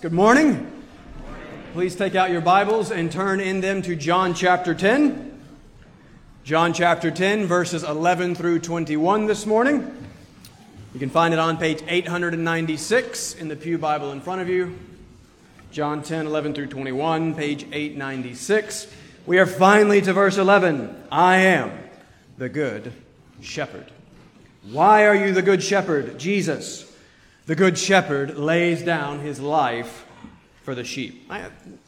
Good morning. Please take out your Bibles and turn in them to John chapter 10. John chapter 10, verses 11 through 21 this morning. You can find it on page 896 in the Pew Bible in front of you. John 10, 11 through 21, page 896. We are finally to verse 11. I am the good shepherd. Why are you the good shepherd? Jesus the good shepherd lays down his life for the sheep.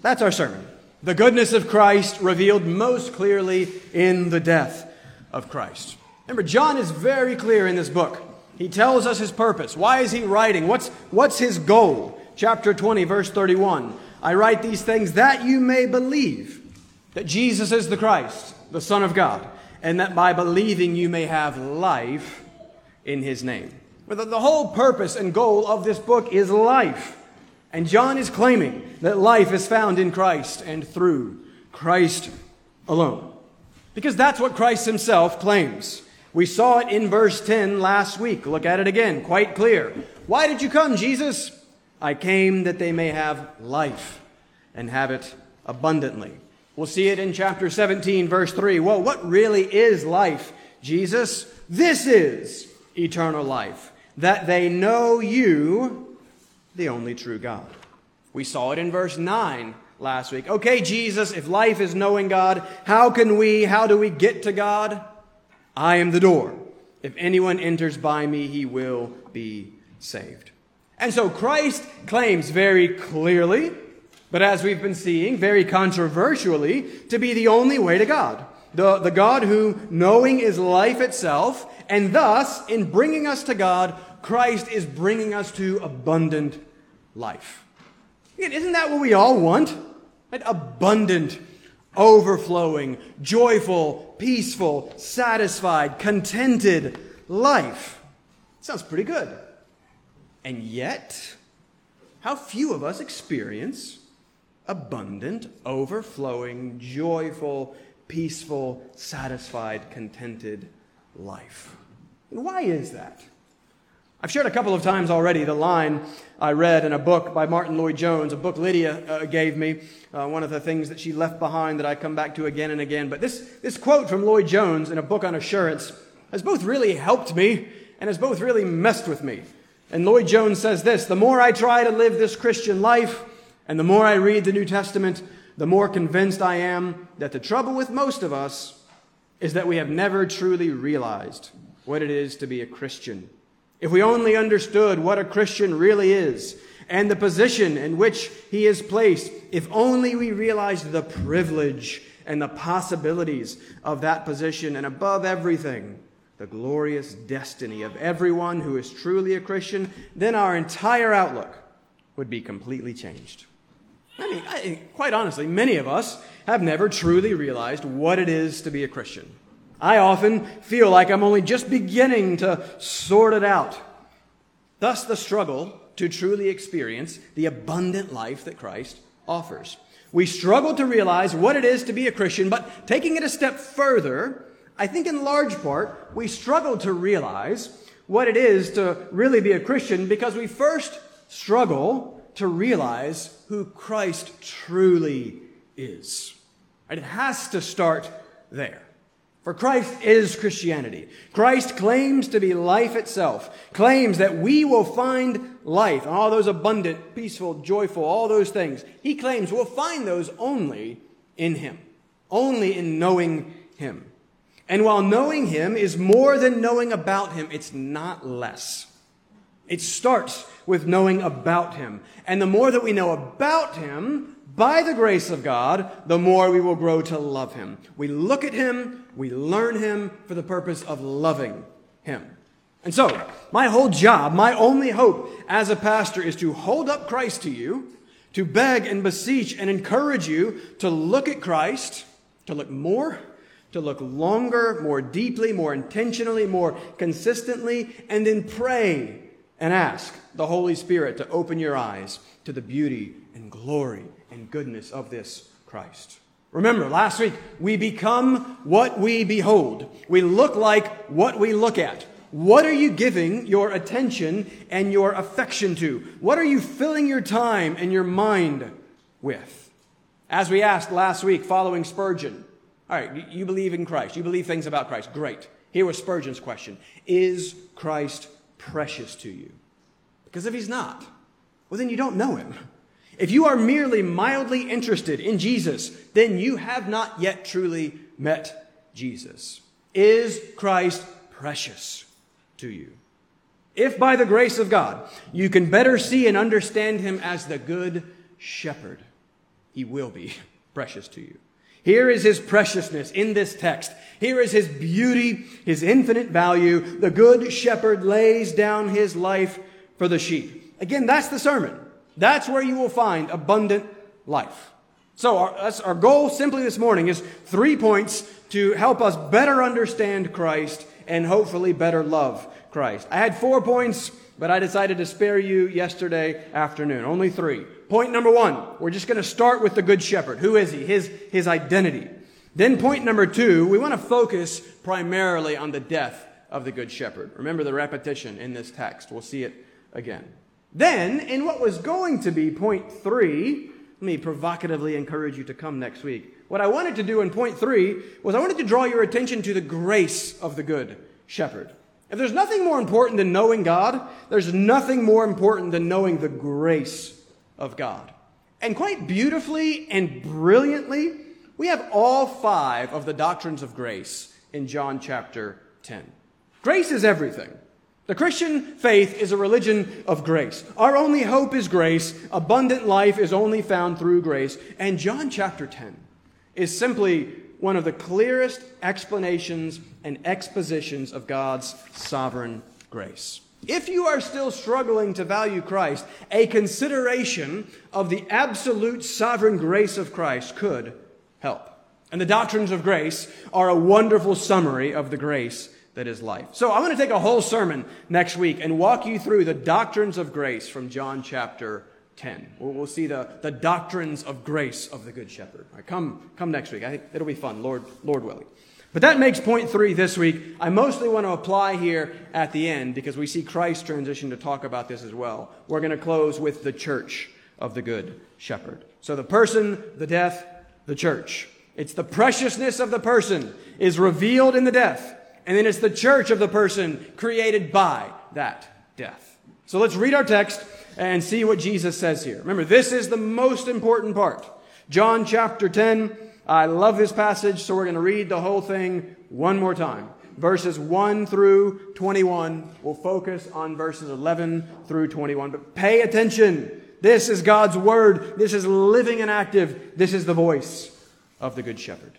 That's our sermon. The goodness of Christ revealed most clearly in the death of Christ. Remember, John is very clear in this book. He tells us his purpose. Why is he writing? What's, what's his goal? Chapter 20, verse 31. I write these things that you may believe that Jesus is the Christ, the Son of God, and that by believing you may have life in his name. But the whole purpose and goal of this book is life. And John is claiming that life is found in Christ and through Christ alone. Because that's what Christ himself claims. We saw it in verse 10 last week. Look at it again, quite clear. Why did you come, Jesus? I came that they may have life and have it abundantly. We'll see it in chapter 17, verse 3. Well, what really is life, Jesus? This is eternal life that they know you, the only true God. We saw it in verse 9 last week. Okay, Jesus, if life is knowing God, how can we, how do we get to God? I am the door. If anyone enters by me, he will be saved. And so Christ claims very clearly, but as we've been seeing, very controversially, to be the only way to God. The, the God who, knowing is life itself, and thus, in bringing us to God, Christ is bringing us to abundant life. Isn't that what we all want? Right? Abundant, overflowing, joyful, peaceful, satisfied, contented life. Sounds pretty good. And yet, how few of us experience abundant, overflowing, joyful, peaceful, satisfied, contented life. And why is that? I've shared a couple of times already the line I read in a book by Martyn Lloyd-Jones, a book Lydia uh, gave me, uh, one of the things that she left behind that I come back to again and again. But this, this quote from Lloyd-Jones in a book on assurance has both really helped me and has both really messed with me. And Lloyd-Jones says this The more I try to live this Christian life, and the more I read the New Testament, the more convinced I am that the trouble with most of us is that we have never truly realized what it is to be a Christian. If we only understood what a Christian really is and the position in which he is placed, if only we realized the privilege and the possibilities of that position, and above everything, the glorious destiny of everyone who is truly a Christian, then our entire outlook would be completely changed. I mean, I, quite honestly, many of us have never truly realized what it is to be a Christian. I often feel like I'm only just beginning to sort it out. Thus, the struggle to truly experience the abundant life that Christ offers. We struggle to realize what it is to be a Christian, but taking it a step further, I think in large part, we struggle to realize what it is to really be a Christian because we first struggle to realize who Christ truly is. And It has to start there. For Christ is Christianity. Christ claims to be life itself, claims that we will find life and all those abundant, peaceful, joyful, all those things. He claims we'll find those only in Him, only in knowing Him. And while knowing Him is more than knowing about Him, it's not less. It starts with knowing about Him. And the more that we know about Him, by the grace of God, the more we will grow to love Him. We look at Him, we learn Him for the purpose of loving Him. And so, my whole job, my only hope as a pastor is to hold up Christ to you, to beg and beseech and encourage you to look at Christ, to look more, to look longer, more deeply, more intentionally, more consistently, and then pray and ask the Holy Spirit to open your eyes to the beauty and glory and goodness of this Christ. Remember, last week, we become what we behold. We look like what we look at. What are you giving your attention and your affection to? What are you filling your time and your mind with? As we asked last week following Spurgeon, all right, you believe in Christ, you believe things about Christ. Great. Here was Spurgeon's question Is Christ precious to you? Because if he's not, well, then you don't know him. If you are merely mildly interested in Jesus, then you have not yet truly met Jesus. Is Christ precious to you? If by the grace of God you can better see and understand him as the good shepherd, he will be precious to you. Here is his preciousness in this text. Here is his beauty, his infinite value. The good shepherd lays down his life for the sheep. Again, that's the sermon. That's where you will find abundant life. So our, our goal simply this morning is three points to help us better understand Christ and hopefully better love Christ. I had four points, but I decided to spare you yesterday afternoon. Only three. Point number one, we're just going to start with the Good Shepherd. Who is he? His, his identity. Then point number two, we want to focus primarily on the death of the Good Shepherd. Remember the repetition in this text. We'll see it again. Then, in what was going to be point three, let me provocatively encourage you to come next week. What I wanted to do in point three was I wanted to draw your attention to the grace of the Good Shepherd. If there's nothing more important than knowing God, there's nothing more important than knowing the grace of God. And quite beautifully and brilliantly, we have all five of the doctrines of grace in John chapter 10. Grace is everything. The Christian faith is a religion of grace. Our only hope is grace. Abundant life is only found through grace. And John chapter 10 is simply one of the clearest explanations and expositions of God's sovereign grace. If you are still struggling to value Christ, a consideration of the absolute sovereign grace of Christ could help. And the doctrines of grace are a wonderful summary of the grace that is life. So I'm going to take a whole sermon next week and walk you through the doctrines of grace from John chapter 10. We'll, see the, the doctrines of grace of the Good Shepherd. Come, come next week. I think it'll be fun, Lord, Lord willing. But that makes point three this week. I mostly want to apply here at the end because we see Christ transition to talk about this as well. We're going to close with the church of the Good Shepherd. So the person, the death, the church. It's the preciousness of the person is revealed in the death, and then it's the church of the person created by that death. So let's read our text and see what Jesus says here. Remember, this is the most important part. John chapter 10 I love this passage, so we're going to read the whole thing one more time. Verses 1 through 21. We'll focus on verses 11 through 21. But pay attention. This is God's word. This is living and active. This is the voice of the Good Shepherd.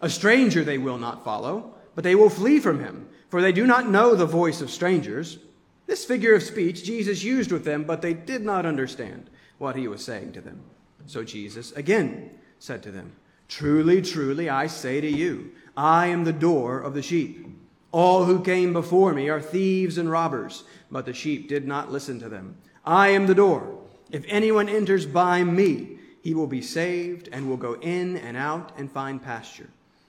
A stranger they will not follow, but they will flee from him, for they do not know the voice of strangers. This figure of speech Jesus used with them, but they did not understand what he was saying to them. So Jesus again said to them, Truly, truly, I say to you, I am the door of the sheep. All who came before me are thieves and robbers, but the sheep did not listen to them. I am the door. If anyone enters by me, he will be saved and will go in and out and find pasture.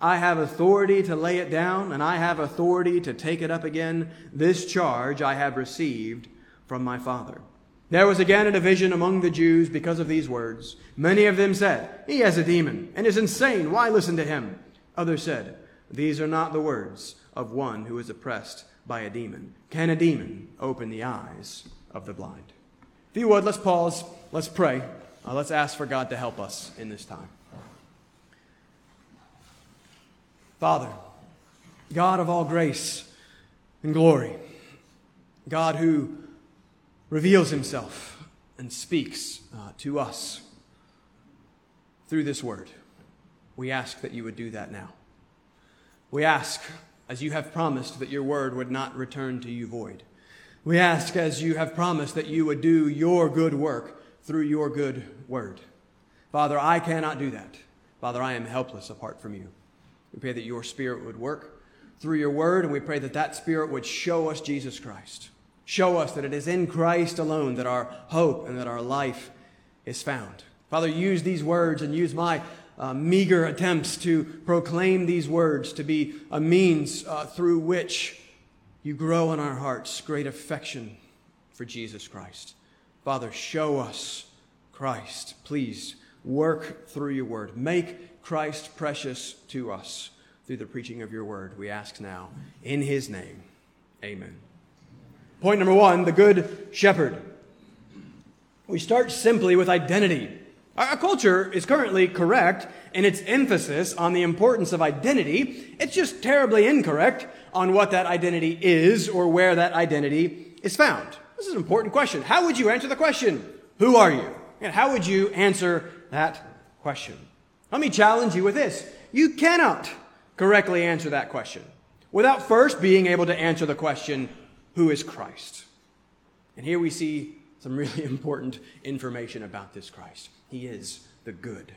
I have authority to lay it down, and I have authority to take it up again. This charge I have received from my Father. There was again a division among the Jews because of these words. Many of them said, He has a demon and is insane. Why listen to him? Others said, These are not the words of one who is oppressed by a demon. Can a demon open the eyes of the blind? If you would, let's pause. Let's pray. Uh, let's ask for God to help us in this time. Father, God of all grace and glory, God who reveals himself and speaks uh, to us through this word, we ask that you would do that now. We ask, as you have promised, that your word would not return to you void. We ask, as you have promised, that you would do your good work through your good word. Father, I cannot do that. Father, I am helpless apart from you. We pray that your Spirit would work through your word, and we pray that that Spirit would show us Jesus Christ. Show us that it is in Christ alone that our hope and that our life is found. Father, use these words and use my uh, meager attempts to proclaim these words to be a means uh, through which you grow in our hearts great affection for Jesus Christ. Father, show us Christ. Please work through your word. Make Christ precious to us through the preaching of your word. We ask now in his name. Amen. Point number one the good shepherd. We start simply with identity. Our culture is currently correct in its emphasis on the importance of identity. It's just terribly incorrect on what that identity is or where that identity is found. This is an important question. How would you answer the question? Who are you? And how would you answer that question? Let me challenge you with this. You cannot correctly answer that question without first being able to answer the question, who is Christ? And here we see some really important information about this Christ. He is the good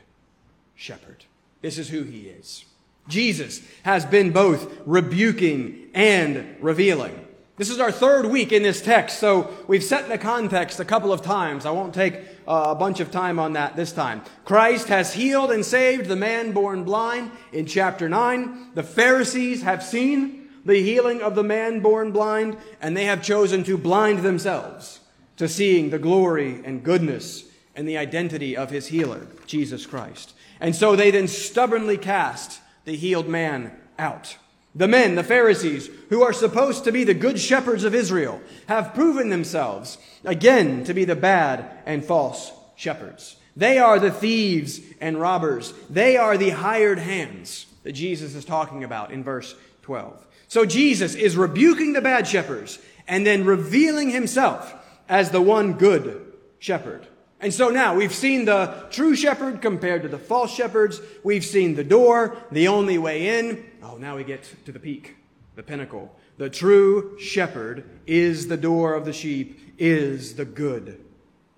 shepherd. This is who he is. Jesus has been both rebuking and revealing. This is our third week in this text, so we've set the context a couple of times. I won't take uh, a bunch of time on that this time. Christ has healed and saved the man born blind in chapter 9. The Pharisees have seen the healing of the man born blind, and they have chosen to blind themselves to seeing the glory and goodness and the identity of his healer, Jesus Christ. And so they then stubbornly cast the healed man out. The men, the Pharisees, who are supposed to be the good shepherds of Israel, have proven themselves again to be the bad and false shepherds. They are the thieves and robbers. They are the hired hands that Jesus is talking about in verse 12. So Jesus is rebuking the bad shepherds and then revealing himself as the one good shepherd. And so now we've seen the true shepherd compared to the false shepherds. We've seen the door, the only way in. Oh, now we get to the peak, the pinnacle. The true shepherd is the door of the sheep, is the good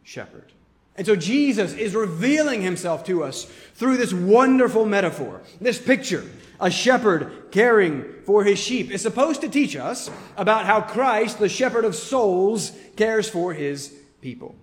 shepherd. And so Jesus is revealing himself to us through this wonderful metaphor, this picture. A shepherd caring for his sheep is supposed to teach us about how Christ, the shepherd of souls, cares for his people.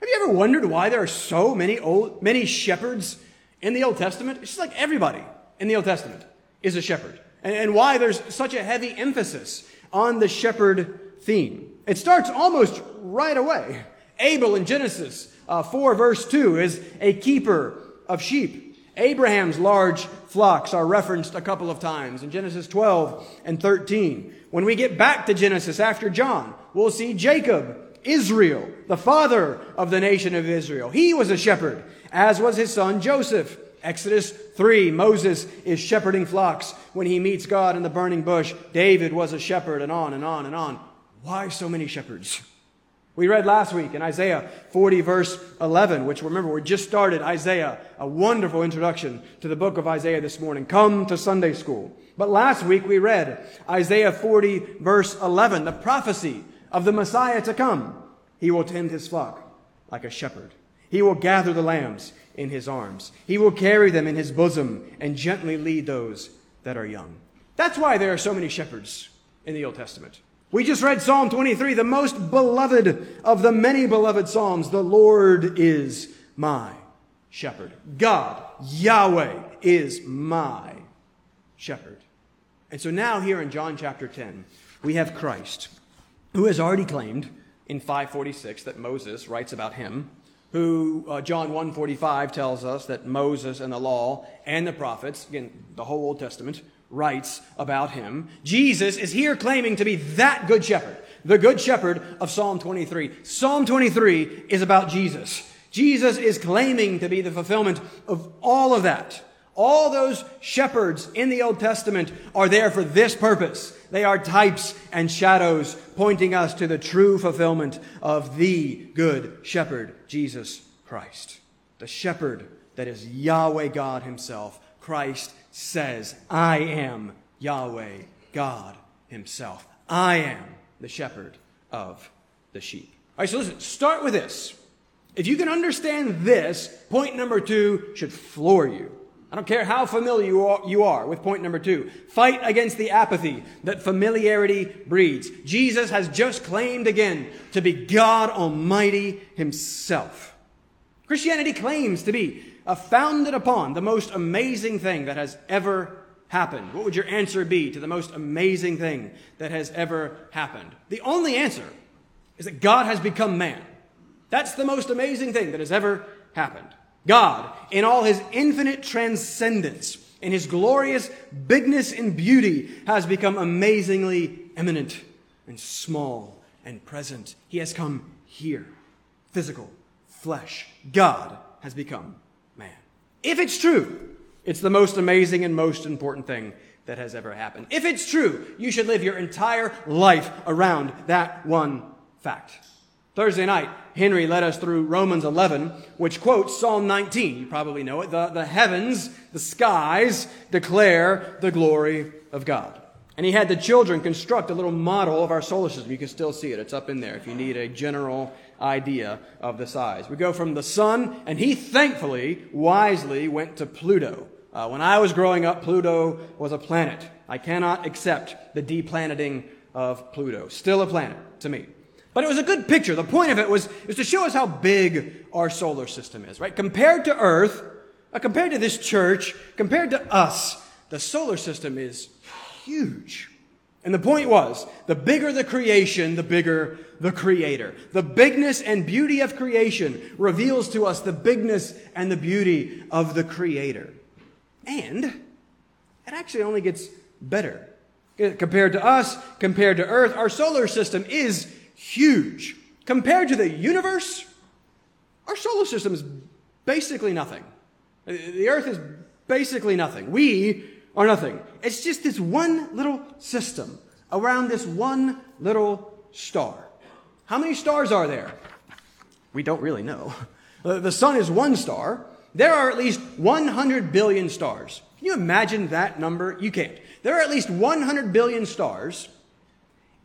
Have you ever wondered why there are so many old, many shepherds in the Old Testament? It's just like everybody in the Old Testament is a shepherd. And, and why there's such a heavy emphasis on the shepherd theme. It starts almost right away. Abel in Genesis uh, 4 verse 2 is a keeper of sheep. Abraham's large flocks are referenced a couple of times in Genesis 12 and 13. When we get back to Genesis after John, we'll see Jacob Israel, the father of the nation of Israel. He was a shepherd, as was his son Joseph. Exodus 3, Moses is shepherding flocks when he meets God in the burning bush. David was a shepherd, and on and on and on. Why so many shepherds? We read last week in Isaiah 40, verse 11, which remember, we just started Isaiah, a wonderful introduction to the book of Isaiah this morning. Come to Sunday school. But last week we read Isaiah 40, verse 11, the prophecy of the Messiah to come. He will tend his flock like a shepherd. He will gather the lambs in his arms. He will carry them in his bosom and gently lead those that are young. That's why there are so many shepherds in the Old Testament. We just read Psalm 23, the most beloved of the many beloved Psalms. The Lord is my shepherd. God, Yahweh, is my shepherd. And so now, here in John chapter 10, we have Christ, who has already claimed in 546 that Moses writes about him, who uh, John 145 tells us that Moses and the law and the prophets, again, the whole Old Testament, writes about him. Jesus is here claiming to be that good shepherd, the good shepherd of Psalm 23. Psalm 23 is about Jesus. Jesus is claiming to be the fulfillment of all of that. All those shepherds in the Old Testament are there for this purpose. They are types and shadows pointing us to the true fulfillment of the good shepherd, Jesus Christ. The shepherd that is Yahweh God Himself. Christ says, I am Yahweh God Himself. I am the shepherd of the sheep. All right, so listen, start with this. If you can understand this, point number two should floor you. I don't care how familiar you are, you are, with point number two. Fight against the apathy that familiarity breeds. Jesus has just claimed again to be God Almighty Himself. Christianity claims to be founded upon the most amazing thing that has ever happened. What would your answer be to the most amazing thing that has ever happened? The only answer is that God has become man. That's the most amazing thing that has ever happened. God, in all his infinite transcendence, in his glorious bigness and beauty, has become amazingly eminent and small and present. He has come here, physical, flesh. God has become man. If it's true, it's the most amazing and most important thing that has ever happened. If it's true, you should live your entire life around that one fact. Thursday night, Henry led us through Romans 11, which quotes Psalm 19. You probably know it. The, the heavens, the skies declare the glory of God. And he had the children construct a little model of our solar system. You can still see it. It's up in there if you need a general idea of the size. We go from the sun, and he thankfully, wisely went to Pluto. Uh, when I was growing up, Pluto was a planet. I cannot accept the deplaneting of Pluto. Still a planet to me. But it was a good picture. The point of it was, was to show us how big our solar system is, right? Compared to Earth, uh, compared to this church, compared to us, the solar system is huge. And the point was, the bigger the creation, the bigger the creator. The bigness and beauty of creation reveals to us the bigness and the beauty of the creator. And it actually only gets better. Compared to us, compared to Earth, our solar system is huge. Compared to the universe, our solar system is basically nothing. The Earth is basically nothing. We are nothing. It's just this one little system around this one little star. How many stars are there? We don't really know. The sun is one star. There are at least 100 billion stars. Can you imagine that number? You can't. There are at least 100 billion stars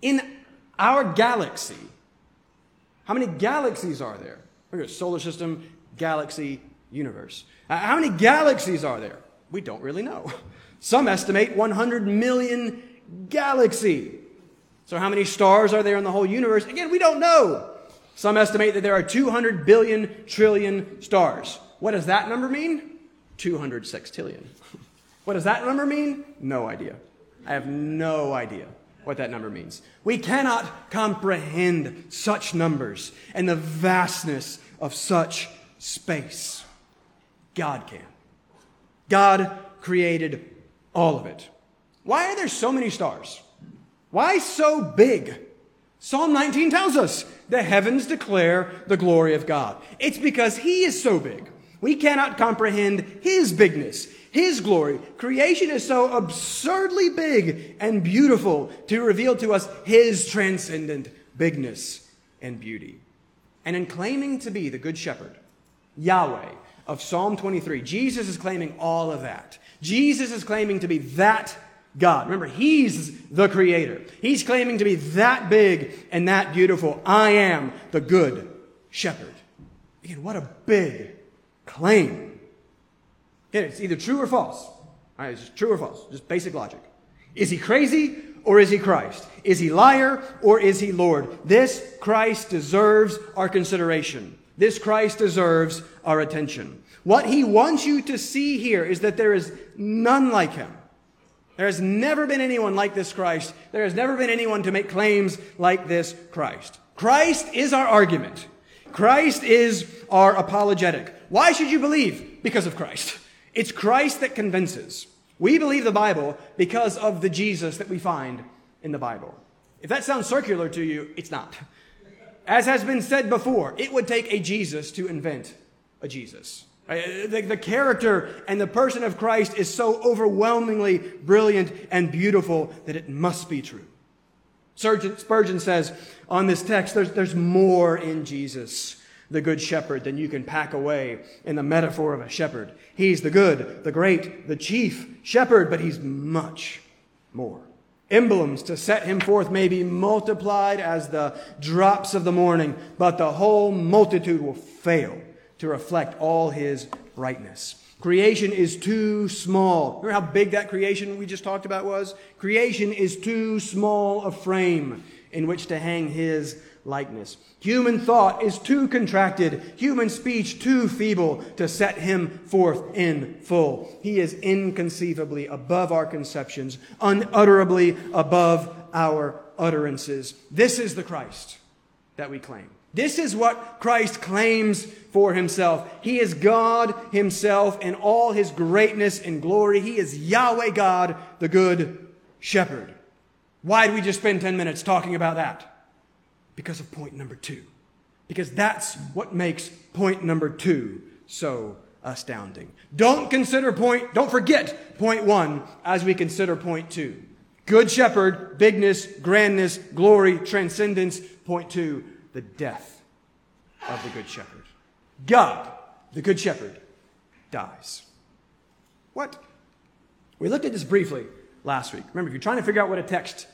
in our galaxy. How many galaxies are there? Okay, solar system, galaxy, universe. Uh, how many galaxies are there? We don't really know. Some estimate 100 million galaxy. So how many stars are there in the whole universe? Again, we don't know. Some estimate that there are 200 billion trillion stars. What does that number mean? 200 sextillion. What does that number mean? No idea. I have no idea what that number means. We cannot comprehend such numbers and the vastness of such space. God can. God created all of it. Why are there so many stars? Why so big? Psalm 19 tells us the heavens declare the glory of God. It's because He is so big. We cannot comprehend His bigness. His glory. Creation is so absurdly big and beautiful to reveal to us His transcendent bigness and beauty. And in claiming to be the Good Shepherd, Yahweh, of Psalm 23, Jesus is claiming all of that. Jesus is claiming to be that God. Remember, He's the Creator. He's claiming to be that big and that beautiful. I am the Good Shepherd. Again, what a big claim. It's either true or false. All right, it's true or false. Just basic logic. Is he crazy or is he Christ? Is he liar or is he Lord? This Christ deserves our consideration. This Christ deserves our attention. What he wants you to see here is that there is none like him. There has never been anyone like this Christ. There has never been anyone to make claims like this Christ. Christ is our argument. Christ is our apologetic. Why should you believe? Because of Christ. It's Christ that convinces. We believe the Bible because of the Jesus that we find in the Bible. If that sounds circular to you, it's not. As has been said before, it would take a Jesus to invent a Jesus. Uh, the, the, character and the person of Christ is so overwhelmingly brilliant and beautiful that it must be true. Spurgeon says on this text, there's, there's more in Jesus, the good shepherd, than you can pack away in the metaphor of a shepherd. He's the good, the great, the chief shepherd, but he's much more. Emblems to set him forth may be multiplied as the drops of the morning, but the whole multitude will fail to reflect all his brightness. Creation is too small. Remember how big that creation we just talked about was? Creation is too small a frame in which to hang his likeness. Human thought is too contracted, human speech too feeble to set him forth in full. He is inconceivably above our conceptions, unutterably above our utterances. This is the Christ that we claim. This is what Christ claims for himself. He is God himself in all his greatness and glory. He is Yahweh God, the good shepherd. Why did we just spend 10 minutes talking about that? Because of point number two. Because that's what makes point number two so astounding. Don't consider point, don't forget point one as we consider point two. Good shepherd, bigness, grandness, glory, transcendence. Point two, the death of the Good Shepherd. God, the Good Shepherd, dies. What? We looked at this briefly last week. Remember, if you're trying to figure out what a text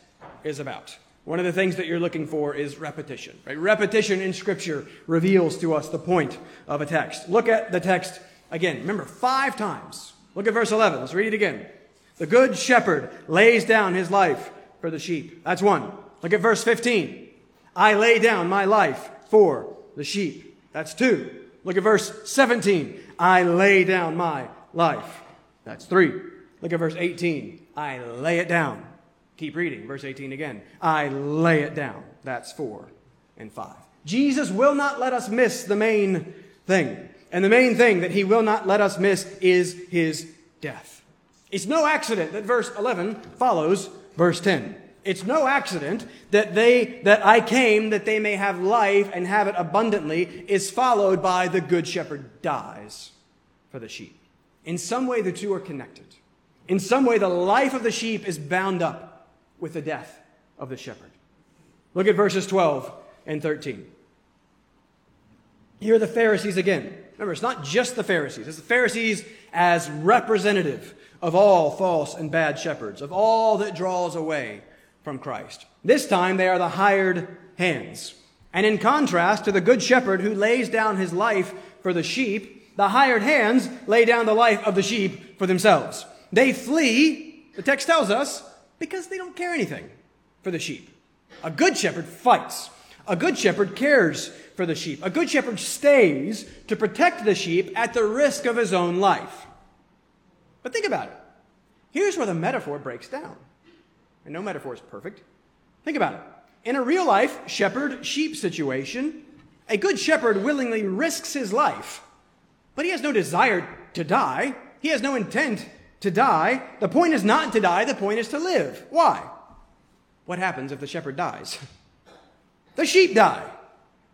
is about, one of the things that you're looking for is repetition. Right? Repetition in Scripture reveals to us the point of a text. Look at the text again. Remember, five times. Look at verse 11. Let's read it again. The good shepherd lays down his life for the sheep. That's one. Look at verse 15. I lay down my life for the sheep. That's two. Look at verse 17. I lay down my life. That's three. Look at verse 18. I lay it down. Keep reading. Verse 18 again. I lay it down. That's four and five. Jesus will not let us miss the main thing. And the main thing that he will not let us miss is his death. It's no accident that verse 11 follows verse 10. It's no accident that they, that I came that they may have life and have it abundantly is followed by the good shepherd dies for the sheep. In some way, the two are connected. In some way, the life of the sheep is bound up with the death of the shepherd. Look at verses 12 and 13. Here are the Pharisees again. Remember, it's not just the Pharisees, it's the Pharisees as representative of all false and bad shepherds, of all that draws away from Christ. This time they are the hired hands. And in contrast to the good shepherd who lays down his life for the sheep, the hired hands lay down the life of the sheep for themselves. They flee, the text tells us, because they don't care anything for the sheep. A good shepherd fights. A good shepherd cares for the sheep. A good shepherd stays to protect the sheep at the risk of his own life. But think about it. Here's where the metaphor breaks down. And no metaphor is perfect. Think about it. In a real life shepherd sheep situation, a good shepherd willingly risks his life, but he has no desire to die. He has no intent to die. The point is not to die, the point is to live. Why? What happens if the shepherd dies? The sheep die.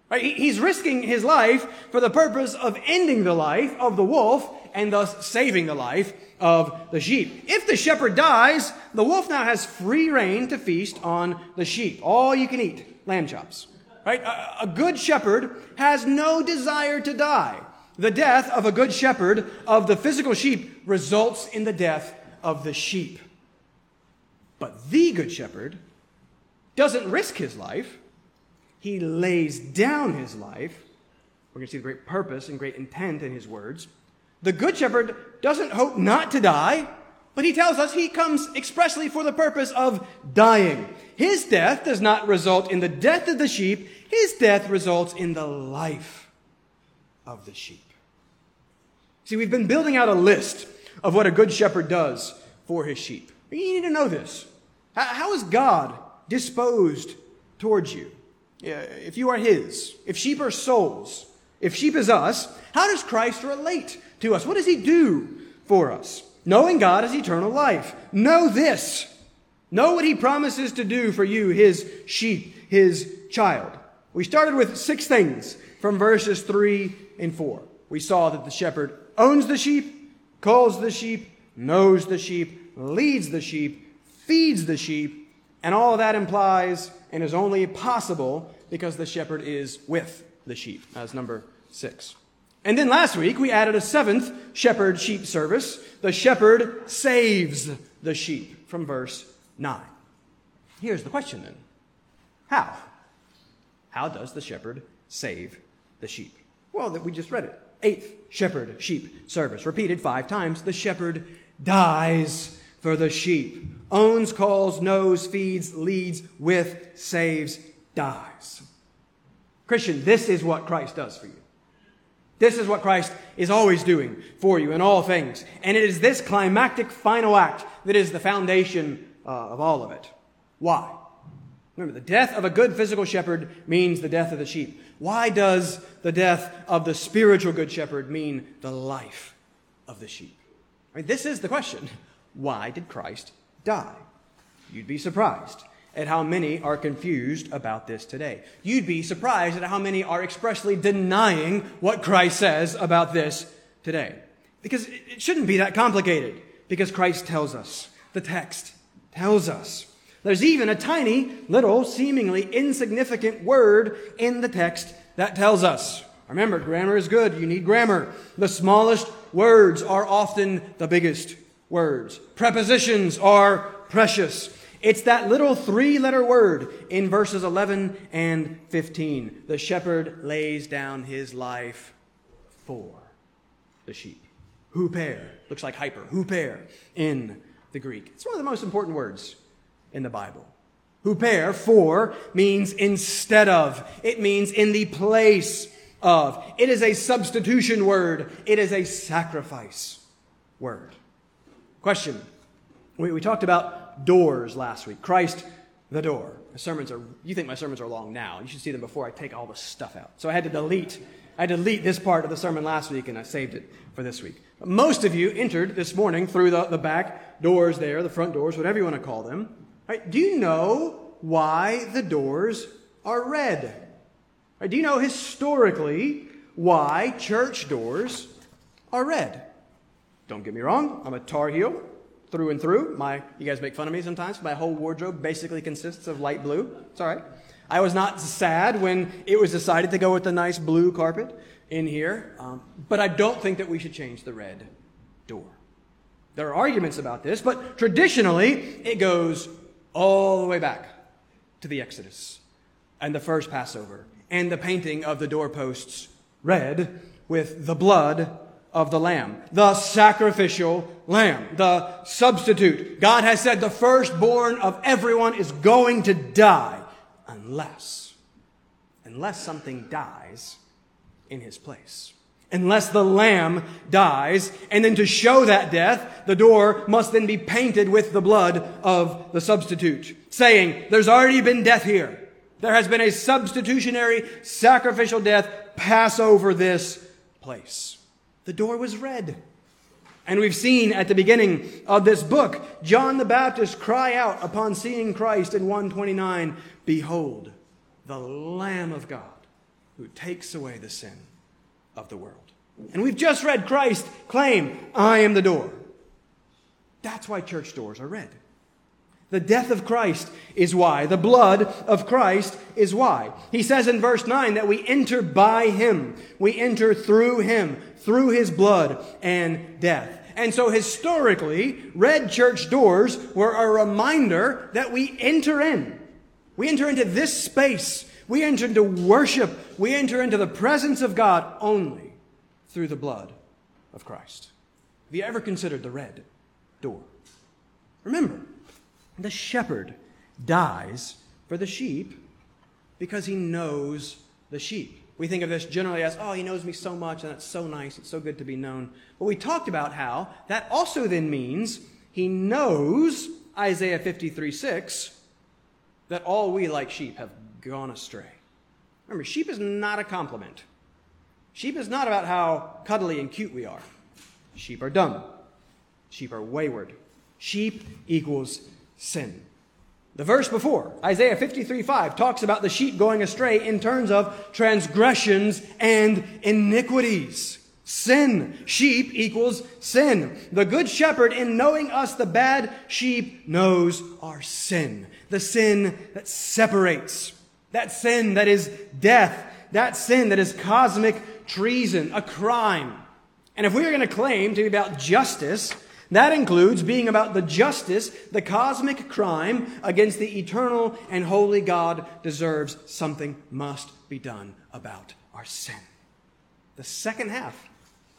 Right? He's risking his life for the purpose of ending the life of the wolf and thus saving the life of the sheep. If the shepherd dies, the wolf now has free rein to feast on the sheep. All you can eat, lamb chops. Right? A, a good shepherd has no desire to die. The death of a good shepherd of the physical sheep results in the death of the sheep. But the good shepherd doesn't risk his life. He lays down his life. We're going to see the great purpose and great intent in his words the good shepherd doesn't hope not to die. But he tells us he comes expressly for the purpose of dying. His death does not result in the death of the sheep, his death results in the life of the sheep. See, we've been building out a list of what a good shepherd does for his sheep. You need to know this. How is God disposed towards you? If you are his, if sheep are souls, if sheep is us, how does Christ relate to us? What does he do for us? Knowing God is eternal life. Know this. Know what he promises to do for you, his sheep, his child. We started with six things from verses 3 and 4. We saw that the shepherd owns the sheep, calls the sheep, knows the sheep, leads the sheep, feeds the sheep, and all of that implies and is only possible because the shepherd is with the sheep. That's number six. And then last week we added a seventh shepherd sheep service. The shepherd saves the sheep from verse 9. Here's the question then How? How does the shepherd save the sheep? Well, that we just read it. Eighth shepherd sheep service. Repeated five times. The shepherd dies for the sheep. Owns, calls, knows, feeds, leads, with, saves, dies. Christian, this is what Christ does for you. This is what Christ is always doing for you in all things. And it is this climactic final act that is the foundation uh, of all of it. Why? Remember, the death of a good physical shepherd means the death of the sheep. Why does the death of the spiritual good shepherd mean the life of the sheep? I mean, this is the question. Why did Christ die? You'd be surprised at how many are confused about this today. You'd be surprised at how many are expressly denying what Christ says about this today. Because it shouldn't be that complicated, because Christ tells us. The text tells us. There's even a tiny, little, seemingly insignificant word in the text that tells us. Remember, grammar is good. You need grammar. The smallest words are often the biggest words. Prepositions are precious. It's that little three letter word in verses 11 and 15. The shepherd lays down his life for the sheep. Huper. Looks like hyper. Huper in the Greek. It's one of the most important words in the Bible. Huper, for, means instead of. It means in the place of. It is a substitution word. It is a sacrifice word. Question. We, we talked about doors last week. Christ, the door. My sermons are, you think my sermons are long now. You should see them before I take all the stuff out. So I had to delete, I had to delete this part of the sermon last week and I saved it for this week. Most of you entered this morning through the, the back doors there, the front doors, whatever you want to call them. Right? Do you know why the doors are red? Right? Do you know historically why church doors are red? Don't get me wrong, I'm a Tar Heel through and through. My, you guys make fun of me sometimes. My whole wardrobe basically consists of light blue. It's all right. I was not sad when it was decided to go with the nice blue carpet in here, um, but I don't think that we should change the red door. There are arguments about this, but traditionally it goes all the way back to the Exodus and the first Passover and the painting of the doorposts red with the blood of the lamb, the sacrificial lamb, the substitute. God has said the firstborn of everyone is going to die unless, unless something dies in his place unless the lamb dies. And then to show that death, the door must then be painted with the blood of the substitute, saying, there's already been death here. There has been a substitutionary sacrificial death pass over this place. The door was red. And we've seen at the beginning of this book, John the Baptist cry out upon seeing Christ in 129, Behold, the Lamb of God who takes away the sin of the world. And we've just read Christ claim, I am the door. That's why church doors are red. The death of Christ is why. The blood of Christ is why. He says in verse 9 that we enter by him. We enter through him, through his blood and death. And so historically, red church doors were a reminder that we enter in. We enter into this space. We enter into worship. We enter into the presence of God only through the blood of Christ. Have you ever considered the red door. Remember, the shepherd dies for the sheep because he knows the sheep. We think of this generally as, oh, he knows me so much, and that's so nice, it's so good to be known. But we talked about how that also then means he knows, Isaiah 53 6, that all we like sheep have gone astray. Remember, sheep is not a compliment. Sheep is not about how cuddly and cute we are. Sheep are dumb. Sheep are wayward. Sheep equals sin. The verse before, Isaiah 53 5, talks about the sheep going astray in terms of transgressions and iniquities. Sin. Sheep equals sin. The good shepherd, in knowing us, the bad sheep, knows our sin. The sin that separates. That sin that is death. That sin that is cosmic treason, a crime. And if we are going to claim to be about justice, that includes being about the justice the cosmic crime against the eternal and holy God deserves. Something must be done about our sin. The second half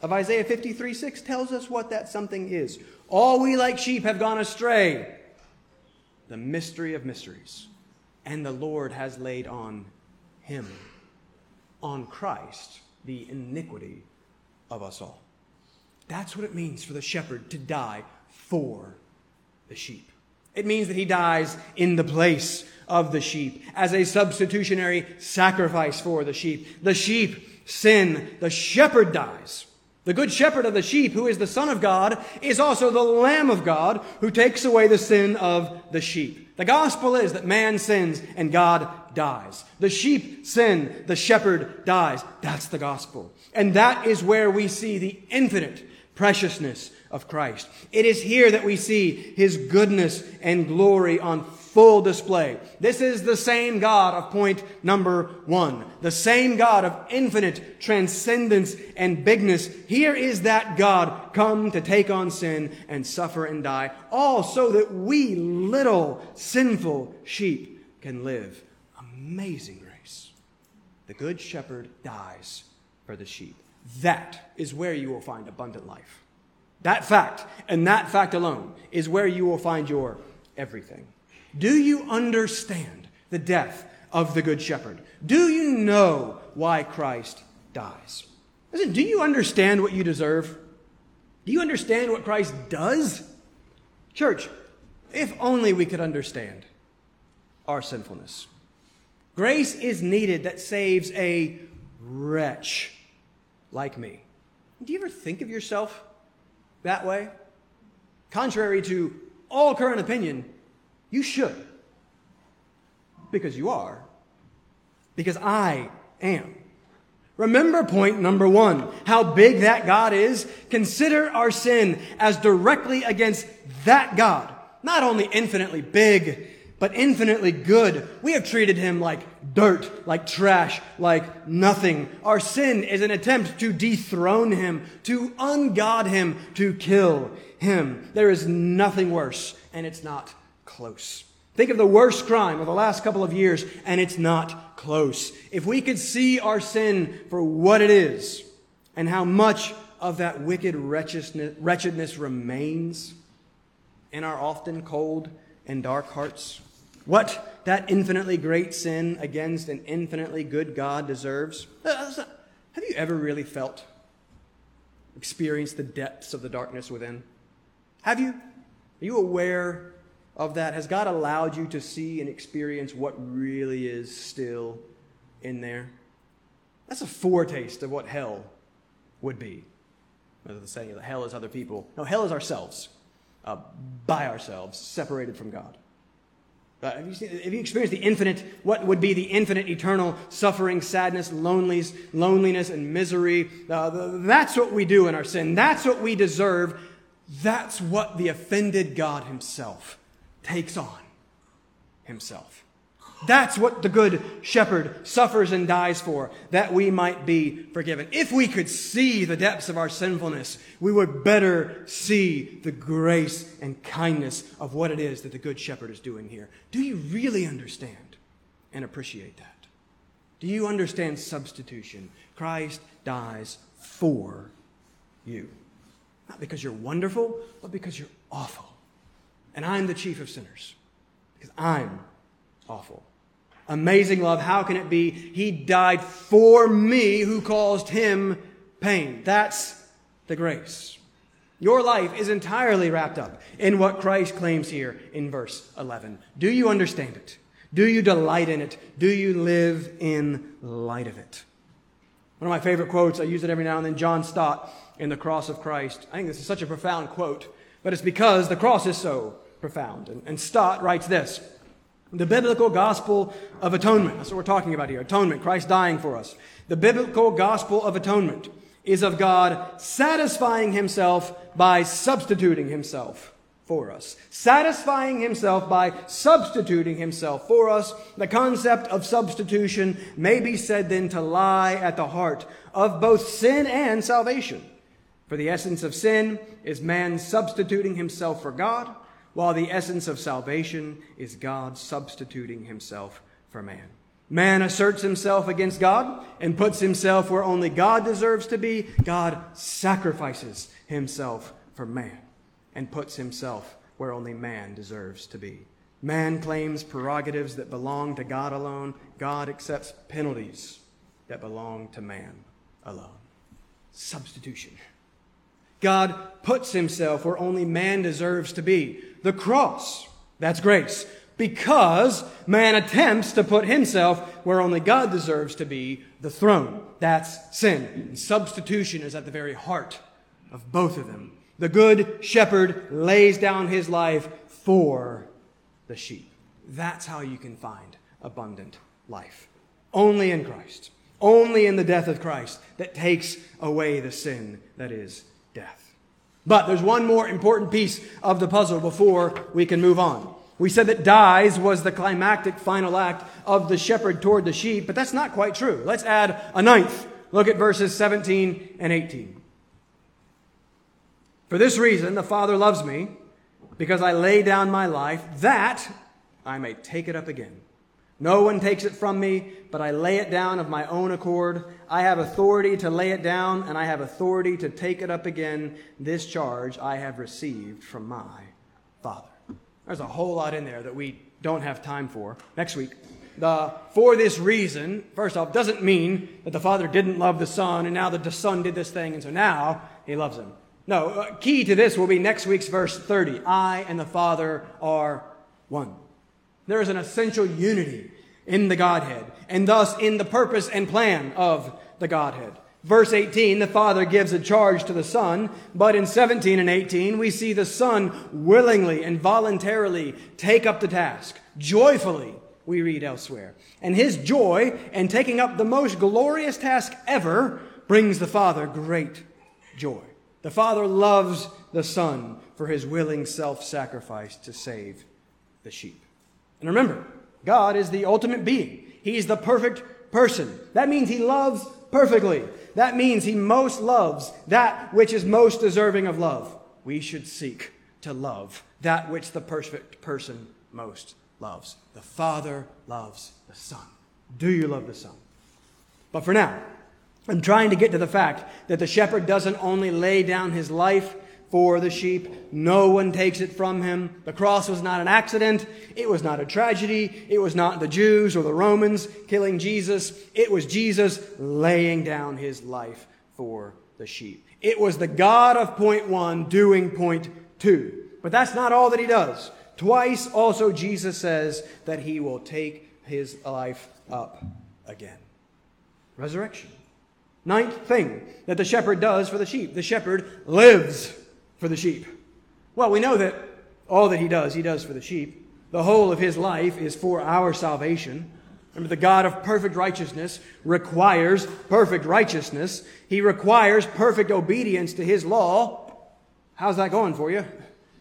of Isaiah 53 6 tells us what that something is. All we like sheep have gone astray. The mystery of mysteries. And the Lord has laid on him, on Christ, the iniquity of us all. That's what it means for the shepherd to die for the sheep. It means that he dies in the place of the sheep as a substitutionary sacrifice for the sheep. The sheep sin, the shepherd dies. The good shepherd of the sheep, who is the Son of God, is also the Lamb of God who takes away the sin of the sheep. The gospel is that man sins and God dies. The sheep sin, the shepherd dies. That's the gospel. And that is where we see the infinite preciousness of Christ. It is here that we see his goodness and glory on full display. This is the same God of point number one. The same God of infinite transcendence and bigness. Here is that God come to take on sin and suffer and die, all so that we little sinful sheep can live. Amazing grace. The good shepherd dies for the sheep. That is where you will find abundant life. That fact, and that fact alone, is where you will find your everything. Do you understand the death of the Good Shepherd? Do you know why Christ dies? Listen, do you understand what you deserve? Do you understand what Christ does? Church, if only we could understand our sinfulness. Grace is needed that saves a wretch like me. Do you ever think of yourself that way? Contrary to all current opinion, you should. Because you are. Because I am. Remember point number one how big that God is. Consider our sin as directly against that God. Not only infinitely big, but infinitely good. We have treated him like dirt, like trash, like nothing. Our sin is an attempt to dethrone him, to ungod him, to kill him. There is nothing worse, and it's not close. Think of the worst crime of the last couple of years, and it's not close. If we could see our sin for what it is, and how much of that wicked wretchedness remains in our often cold and dark hearts, what that infinitely great sin against an infinitely good God deserves. Uh, have you ever really felt, experienced the depths of the darkness within? Have you? Are you aware of that? Has God allowed you to see and experience what really is still in there? That's a foretaste of what hell would be. Than saying that hell is other people. No, hell is ourselves, uh, by ourselves, separated from God. Uh, have, you seen, have you experienced the infinite, what would be the infinite, eternal suffering, sadness, loneliness, loneliness, and misery? Uh, the, that's what we do in our sin. That's what we deserve. That's what the offended God Himself takes on Himself. That's what the good shepherd suffers and dies for, that we might be forgiven. If we could see the depths of our sinfulness, we would better see the grace and kindness of what it is that the good shepherd is doing here. Do you really understand and appreciate that? Do you understand substitution? Christ dies for you. Not because you're wonderful, but because you're awful. And I'm the chief of sinners because I'm awful. Amazing love. How can it be? He died for me who caused him pain. That's the grace. Your life is entirely wrapped up in what Christ claims here in verse 11. Do you understand it? Do you delight in it? Do you live in light of it? One of my favorite quotes, I use it every now and then, John Stott in The Cross of Christ. I think this is such a profound quote, but it's because the cross is so profound. And, and Stott writes this The biblical gospel of atonement, that's what we're talking about here atonement, Christ dying for us. The biblical gospel of atonement is of God satisfying himself by substituting himself for us. Satisfying himself by substituting himself for us. The concept of substitution may be said then to lie at the heart of both sin and salvation. For the essence of sin is man substituting himself for God, while the essence of salvation is God substituting himself for man. Man asserts himself against God and puts himself where only God deserves to be. God sacrifices himself for man and puts himself where only man deserves to be. Man claims prerogatives that belong to God alone. God accepts penalties that belong to man alone. Substitution. God puts himself where only man deserves to be. The cross. That's grace because man attempts to put himself where only God deserves to be, the throne. That's sin. And substitution is at the very heart of both of them. The good shepherd lays down his life for the sheep. That's how you can find abundant life. Only in Christ. Only in the death of Christ that takes away the sin that is death. But there's one more important piece of the puzzle before we can move on. We said that dies was the climactic final act of the shepherd toward the sheep, but that's not quite true. Let's add a ninth. Look at verses 17 and 18. For this reason, the Father loves me, because I lay down my life, that I may take it up again. No one takes it from me, but I lay it down of my own accord. I have authority to lay it down, and I have authority to take it up again. This charge I have received from my Father. There's a whole lot in there that we don't have time for next week. The for this reason, first off, doesn't mean that the Father didn't love the Son and now that the Son did this thing and so now he loves him. No, uh, key to this will be next week's verse 30. I and the Father are one. There is an essential unity in the Godhead and thus in the purpose and plan of the Godhead. Verse 18, the Father gives a charge to the Son, but in 17 and 18, we see the Son willingly and voluntarily take up the task. Joyfully, we read elsewhere. And his joy in taking up the most glorious task ever brings the Father great joy. The Father loves the Son for his willing self sacrifice to save the sheep. And remember, God is the ultimate being, He's the perfect person. That means He loves perfectly. That means he most loves that which is most deserving of love. We should seek to love that which the perfect person most loves. The Father loves the Son. Do you love the Son? But for now, I'm trying to get to the fact that the shepherd doesn't only lay down his life for the sheep. No one takes it from him. The cross was not an accident. It was not a tragedy. It was not the Jews or the Romans killing Jesus. It was Jesus laying down his life for the sheep. It was the God of point one doing point two. But that's not all that he does. Twice also Jesus says that he will take his life up again. Resurrection. Ninth thing that the shepherd does for the sheep the shepherd lives for the sheep? Well, we know that all that he does, he does for the sheep. The whole of his life is for our salvation. Remember, the God of perfect righteousness requires perfect righteousness. He requires perfect obedience to his law. How's that going for you?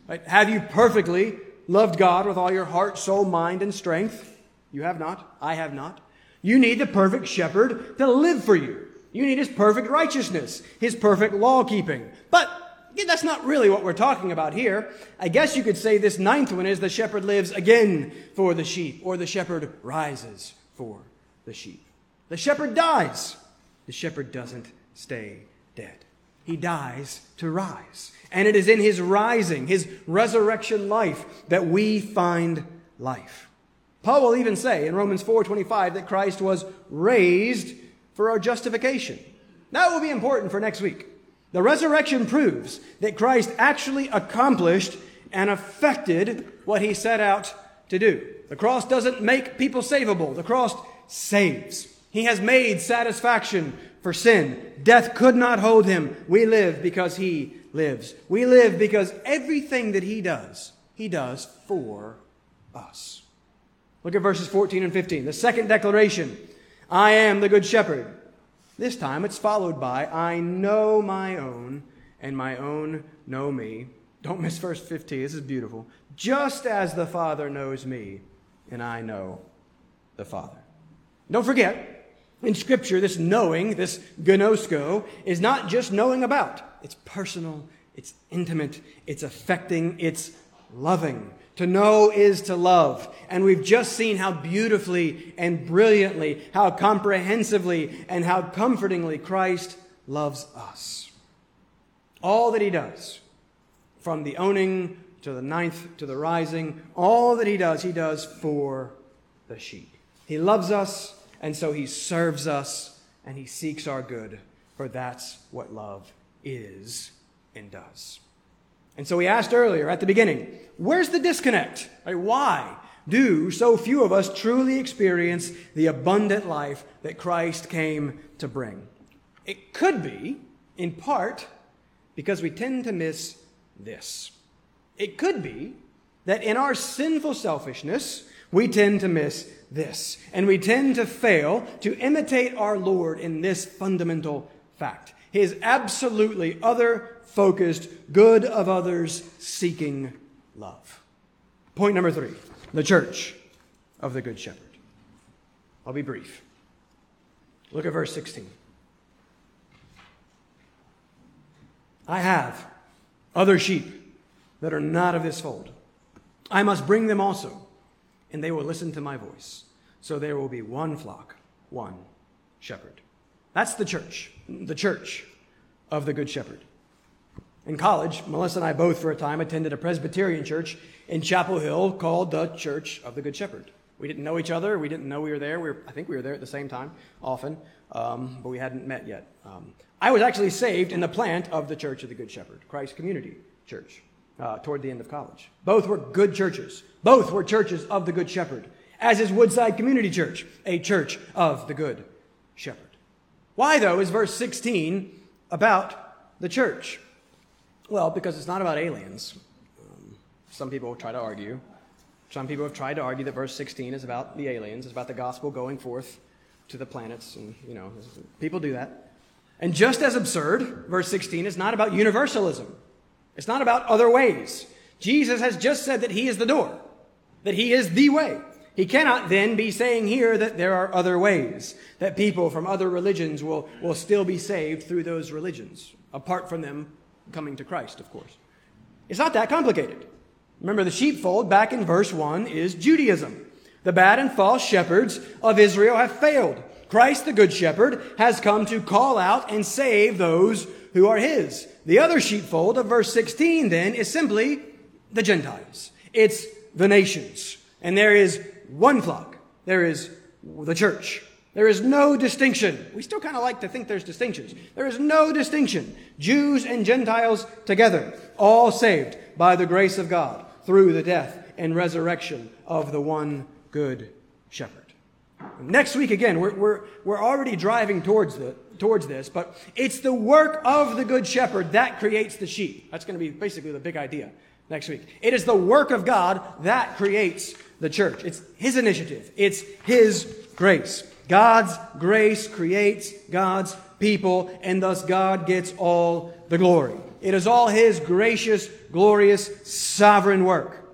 Right? Have you perfectly loved God with all your heart, soul, mind, and strength? You have not. I have not. You need the perfect shepherd to live for you. You need his perfect righteousness, his perfect law keeping. But that's not really what we're talking about here. I guess you could say this ninth one is the shepherd lives again for the sheep, or the shepherd rises for the sheep. The shepherd dies. The shepherd doesn't stay dead. he dies to rise. And it is in his rising, his resurrection life, that we find life. Paul will even say in Romans 4:25 that Christ was raised for our justification. That will be important for next week. The resurrection proves that Christ actually accomplished and effected what he set out to do. The cross doesn't make people savable. The cross saves. He has made satisfaction for sin. Death could not hold him. We live because he lives. We live because everything that he does, he does for us. Look at verses 14 and 15. The second declaration I am the good shepherd. This time it's followed by I know my own, and my own know me. Don't miss verse 15. This is beautiful. Just as the Father knows me, and I know the Father. Don't forget, in Scripture, this knowing, this gnosko, is not just knowing about. It's personal, it's intimate, it's affecting, it's loving. To know is to love. And we've just seen how beautifully and brilliantly, how comprehensively, and how comfortingly Christ loves us. All that he does, from the owning to the ninth to the rising, all that he does, he does for the sheep. He loves us and so he serves us and he seeks our good, for that's what love is and does. And so we asked earlier at the beginning, where's the disconnect? Like, why do so few of us truly experience the abundant life that Christ came to bring? It could be, in part, because we tend to miss this. It could be that in our sinful selfishness, we tend to miss this. And we tend to fail to imitate our Lord in this fundamental fact his absolutely other focused, good of others seeking love. Point number three the church of the Good Shepherd. I'll be brief. Look at verse 16. I have other sheep that are not of this fold. I must bring them also and they will listen to my voice. So there will be one flock, one shepherd. That's the church, the church of the Good Shepherd. In college, Melissa and I both, for a time, attended a Presbyterian church in Chapel Hill called the Church of the Good Shepherd. We didn't know each other. We didn't know we were there. We were, I think we were there at the same time, often, um, but we hadn't met yet. Um, I was actually saved in the plant of the Church of the Good Shepherd, Christ Community Church uh, toward the end of college. Both were good churches. Both were churches of the Good Shepherd, as is Woodside Community Church, a church of the Good Shepherd. Why, though, is verse 16 about the church? Well, because it's not about aliens. Um, some people try to argue. Some people have tried to argue that verse 16 is about the aliens, it's about the gospel going forth to the planets, and, you know, people do that. And just as absurd, verse 16 is not about universalism. It's not about other ways. Jesus has just said that he is the door, that he is the way. He cannot then be saying here that there are other ways, that people from other religions will, will still be saved through those religions, apart from them coming to Christ, of course. It's not that complicated. Remember, the sheepfold back in verse 1 is Judaism. The bad and false shepherds of Israel have failed. Christ, the good shepherd, has come to call out and save those who are his. The other sheepfold of verse 16 then is simply the Gentiles. It's the nations. And there is one flock. There is the church. There is no distinction. We still kind of like to think there's distinctions. There is no distinction. Jews and Gentiles together, all saved by the grace of God through the death and resurrection of the one good shepherd. Next week, again, we're, we're, we're already driving towards the, towards this, but it's the work of the Good Shepherd that creates the sheep. That's going to be basically the big idea next week. It is the work of God that creates the church. It's His initiative, it's His grace. God's grace creates God's people, and thus God gets all the glory. It is all His gracious, glorious, sovereign work.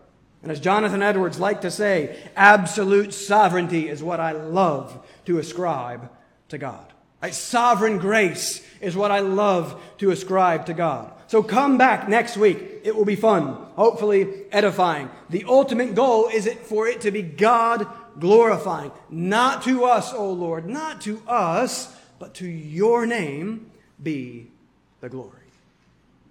And as Jonathan Edwards liked to say, absolute sovereignty is what I love to ascribe to God. Right? Sovereign grace is what I love to ascribe to God. So come back next week. It will be fun, hopefully edifying. The ultimate goal is it for it to be God glorifying. Not to us, O Lord, not to us, but to your name be the glory.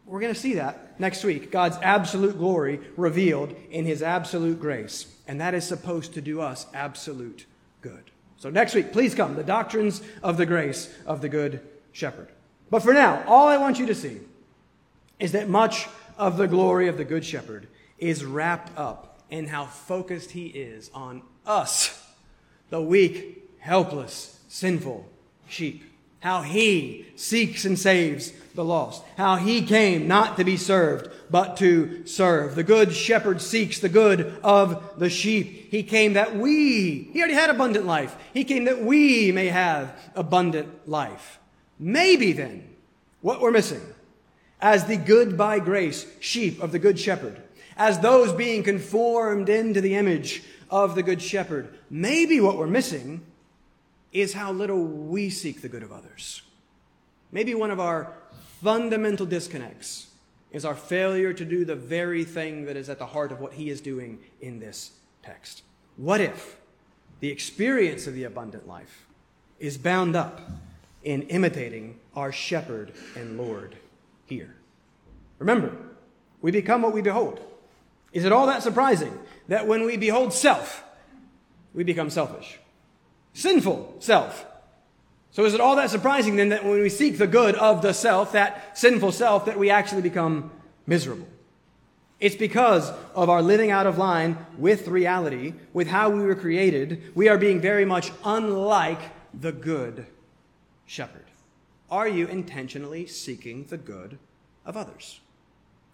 We're going to see that next week. God's absolute glory revealed in his absolute grace. And that is supposed to do us absolute good. So next week, please come. The doctrines of the grace of the Good Shepherd. But for now, all I want you to see is that much of the glory of the Good Shepherd is wrapped up in how focused he is on us, the weak, helpless, sinful sheep. How he seeks and saves the lost. How he came not to be served, but to serve. The good shepherd seeks the good of the sheep. He came that we, he already had abundant life. He came that we may have abundant life. Maybe then, what we're missing, as the good by grace sheep of the good shepherd, as those being conformed into the image of the good shepherd, maybe what we're missing is how little we seek the good of others. Maybe one of our fundamental disconnects is our failure to do the very thing that is at the heart of what he is doing in this text. What if the experience of the abundant life is bound up in imitating our shepherd and Lord here? Remember, we become what we behold. Is it all that surprising that when we behold self, we become selfish? Sinful self. So is it all that surprising then that when we seek the good of the self, that sinful self, that we actually become miserable? It's because of our living out of line with reality, with how we were created, we are being very much unlike the good shepherd. Are you intentionally seeking the good of others?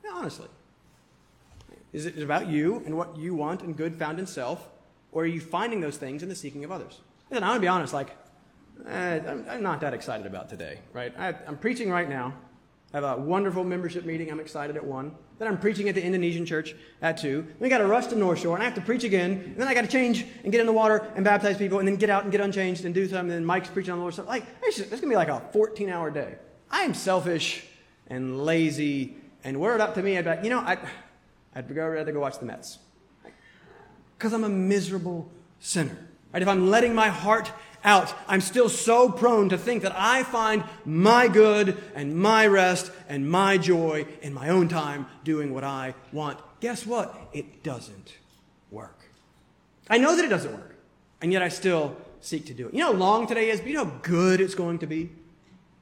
Now, honestly. Is it about you and what you want and good found in self, or are you finding those things in the seeking of others? And I want to be honest, like, eh, I'm, I'm, not that excited about today, right? I, I'm preaching right now. I have a wonderful membership meeting. I'm excited at one. Then I'm preaching at the Indonesian church at two. Then we got to rush to North Shore, and I have to preach again. And then I got to change and get in the water and baptize people, and then get out and get unchanged and do something. And then Mike's preaching on the Lord's. Like, it's, it's going to be like a 14 hour day. I am selfish and lazy, and were it up to me, I'd be like, you know, I'd, I'd rather go watch the Mets. Because I'm a miserable sinner. Right? If I'm letting my heart out, I'm still so prone to think that I find my good and my rest and my joy in my own time doing what I want. Guess what? It doesn't work. I know that it doesn't work, and yet I still seek to do it. You know how long today is, but you know how good it's going to be?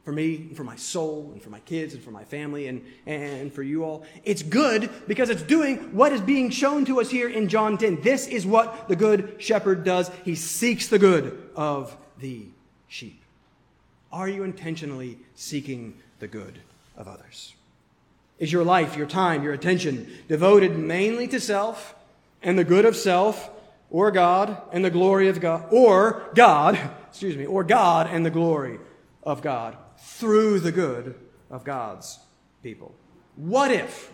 For me, and for my soul, and for my kids, and for my family, and, and for you all. It's good because it's doing what is being shown to us here in John 10. This is what the good shepherd does. He seeks the good of the sheep. Are you intentionally seeking the good of others? Is your life, your time, your attention devoted mainly to self and the good of self, or God and the glory of God, or God, excuse me, or God and the glory of God? Through the good of God's people. What if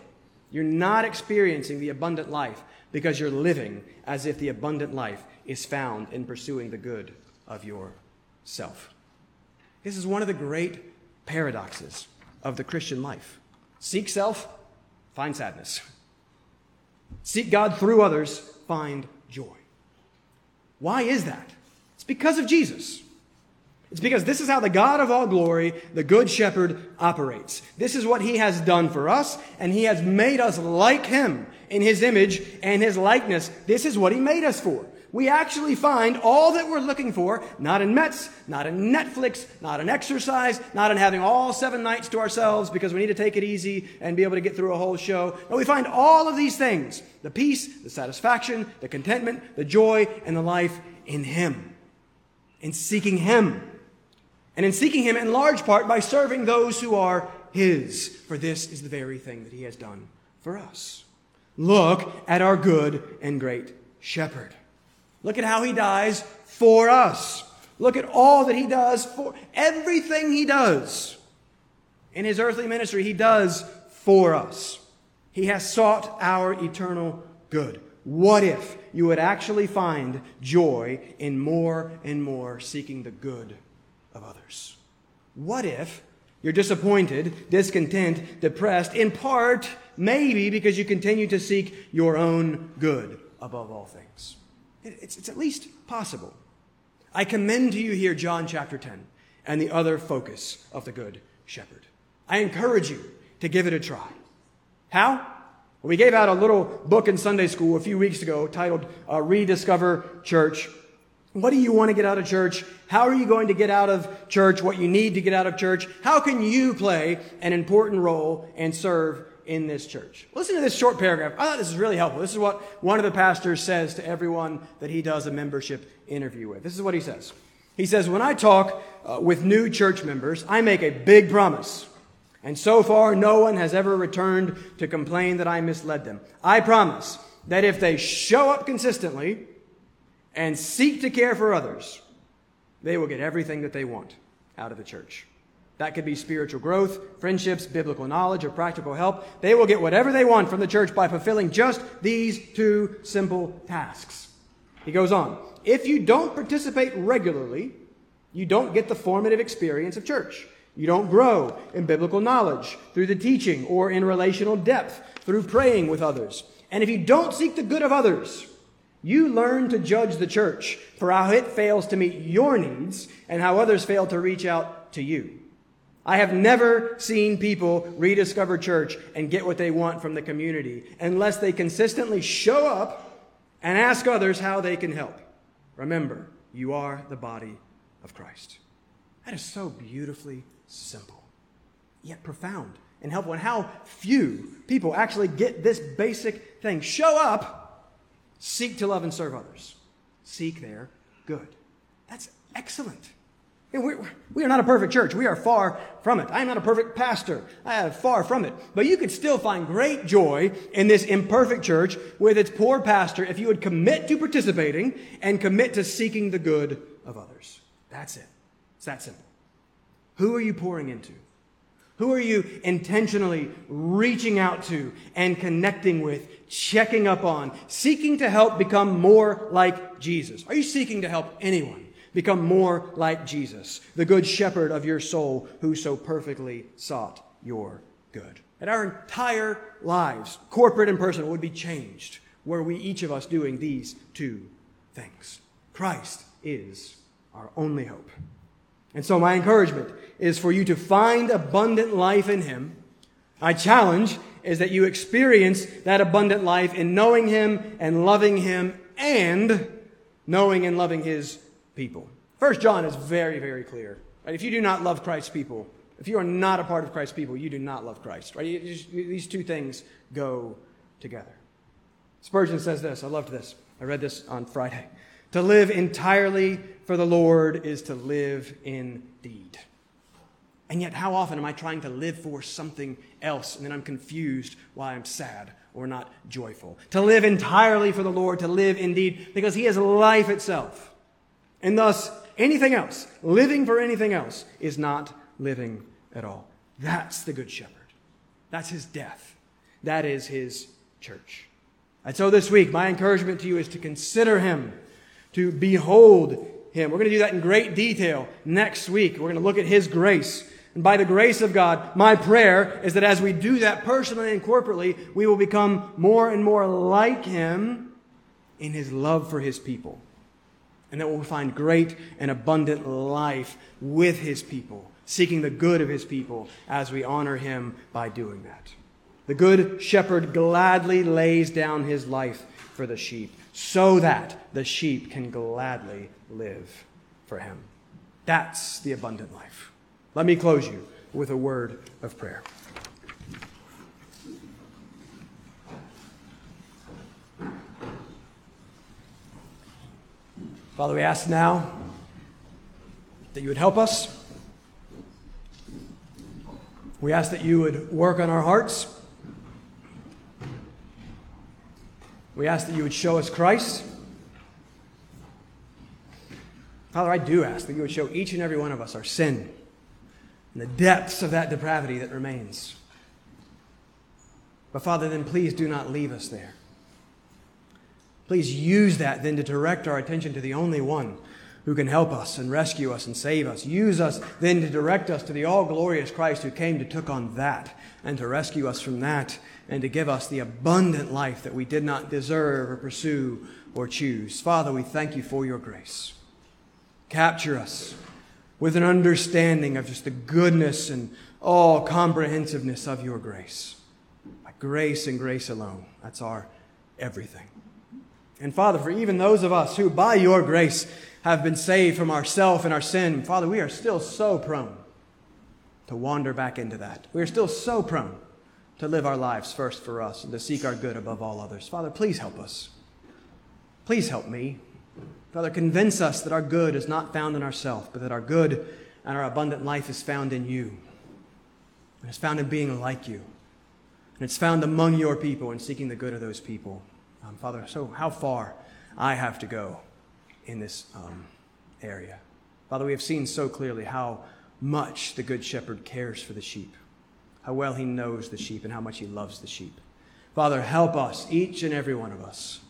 you're not experiencing the abundant life because you're living as if the abundant life is found in pursuing the good of yourself? This is one of the great paradoxes of the Christian life. Seek self, find sadness. Seek God through others, find joy. Why is that? It's because of Jesus. It's because this is how the God of all glory, the Good Shepherd, operates. This is what He has done for us, and He has made us like Him in His image and His likeness. This is what He made us for. We actually find all that we're looking for, not in Mets, not in Netflix, not in exercise, not in having all seven nights to ourselves because we need to take it easy and be able to get through a whole show. No, we find all of these things the peace, the satisfaction, the contentment, the joy, and the life in Him, in seeking Him and in seeking him in large part by serving those who are his, for this is the very thing that he has done for us. Look at our good and great shepherd. Look at how he dies for us. Look at all that he does for everything he does. In his earthly ministry, he does for us. He has sought our eternal good. What if you would actually find joy in more and more seeking the good of others. What if you're disappointed, discontent, depressed, in part, maybe because you continue to seek your own good above all things? It's, it's at least possible. I commend to you here John chapter 10 and the other focus of the Good Shepherd. I encourage you to give it a try. How? Well, we gave out a little book in Sunday school a few weeks ago titled uh, Rediscover Church. What do you want to get out of church? How are you going to get out of church what you need to get out of church? How can you play an important role and serve in this church? Listen to this short paragraph. I thought this is really helpful. This is what one of the pastors says to everyone that he does a membership interview with. This is what he says. He says, When I talk uh, with new church members, I make a big promise. And so far, no one has ever returned to complain that I misled them. I promise that if they show up consistently, and seek to care for others, they will get everything that they want out of the church. That could be spiritual growth, friendships, biblical knowledge, or practical help. They will get whatever they want from the church by fulfilling just these two simple tasks. He goes on If you don't participate regularly, you don't get the formative experience of church. You don't grow in biblical knowledge through the teaching or in relational depth through praying with others. And if you don't seek the good of others, you learn to judge the church for how it fails to meet your needs and how others fail to reach out to you. I have never seen people rediscover church and get what they want from the community unless they consistently show up and ask others how they can help. Remember, you are the body of Christ. That is so beautifully simple, yet profound and helpful. And how few people actually get this basic thing. Show up Seek to love and serve others. Seek their good. That's excellent. We, we are not a perfect church. We are far from it. I am not a perfect pastor. I am far from it. But you could still find great joy in this imperfect church with its poor pastor if you would commit to participating and commit to seeking the good of others. That's it. It's that simple. Who are you pouring into? Who are you intentionally reaching out to and connecting with, checking up on, seeking to help become more like Jesus? Are you seeking to help anyone become more like Jesus, the good shepherd of your soul who so perfectly sought your good? That our entire lives, corporate and personal, would be changed were we each of us doing these two things. Christ is our only hope. And so, my encouragement is for you to find abundant life in Him. My challenge is that you experience that abundant life in knowing Him and loving Him and knowing and loving His people. First John is very, very clear. Right? If you do not love Christ's people, if you are not a part of Christ's people, you do not love Christ. Right? These two things go together. Spurgeon says this. I loved this. I read this on Friday. To live entirely for the Lord is to live indeed. And yet, how often am I trying to live for something else and then I'm confused why I'm sad or not joyful? To live entirely for the Lord, to live indeed, because He is life itself. And thus, anything else, living for anything else, is not living at all. That's the Good Shepherd. That's His death. That is His church. And so this week, my encouragement to you is to consider Him to behold him. We're going to do that in great detail next week. We're going to look at his grace. And by the grace of God, my prayer is that as we do that personally and corporately, we will become more and more like him in his love for his people. And that we'll find great and abundant life with his people, seeking the good of his people as we honor him by doing that. The good shepherd gladly lays down his life for the sheep so that the sheep can gladly live for him. That's the abundant life. Let me close you with a word of prayer. Father, we ask now that you would help us. We ask that you would work on our hearts. We ask that you would show us Christ. Father, I do ask that you would show each and every one of us our sin and the depths of that depravity that remains. But Father, then please do not leave us there. Please use that then to direct our attention to the only one who can help us and rescue us and save us. Use us then to direct us to the all glorious Christ who came to took on that and to rescue us from that and to give us the abundant life that we did not deserve or pursue or choose. Father, we thank you for your grace. Capture us with an understanding of just the goodness and all comprehensiveness of your grace. By grace and grace alone. That's our everything. And Father, for even those of us who by your grace have been saved from ourself and our sin, Father, we are still so prone to wander back into that. We are still so prone to live our lives first for us and to seek our good above all others. Father, please help us. Please help me. Father, convince us that our good is not found in ourselves, but that our good and our abundant life is found in you. And it's found in being like you. And it's found among your people and seeking the good of those people. Um, Father, so how far I have to go in this um, area. Father, we have seen so clearly how much the Good Shepherd cares for the sheep, how well he knows the sheep, and how much he loves the sheep. Father, help us, each and every one of us,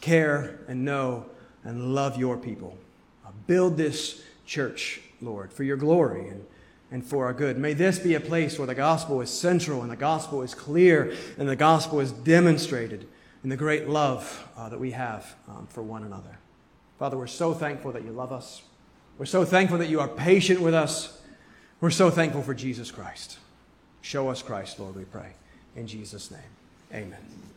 care and know and love your people. Uh, build this church, Lord, for your glory and, and for our good. May this be a place where the gospel is central and the gospel is clear and the gospel is demonstrated in the great love uh, that we have um, for one another. Father, we're so thankful that you love us. We're so thankful that you are patient with us. We're so thankful for Jesus Christ. Show us Christ, Lord, we pray. In Jesus' name, amen.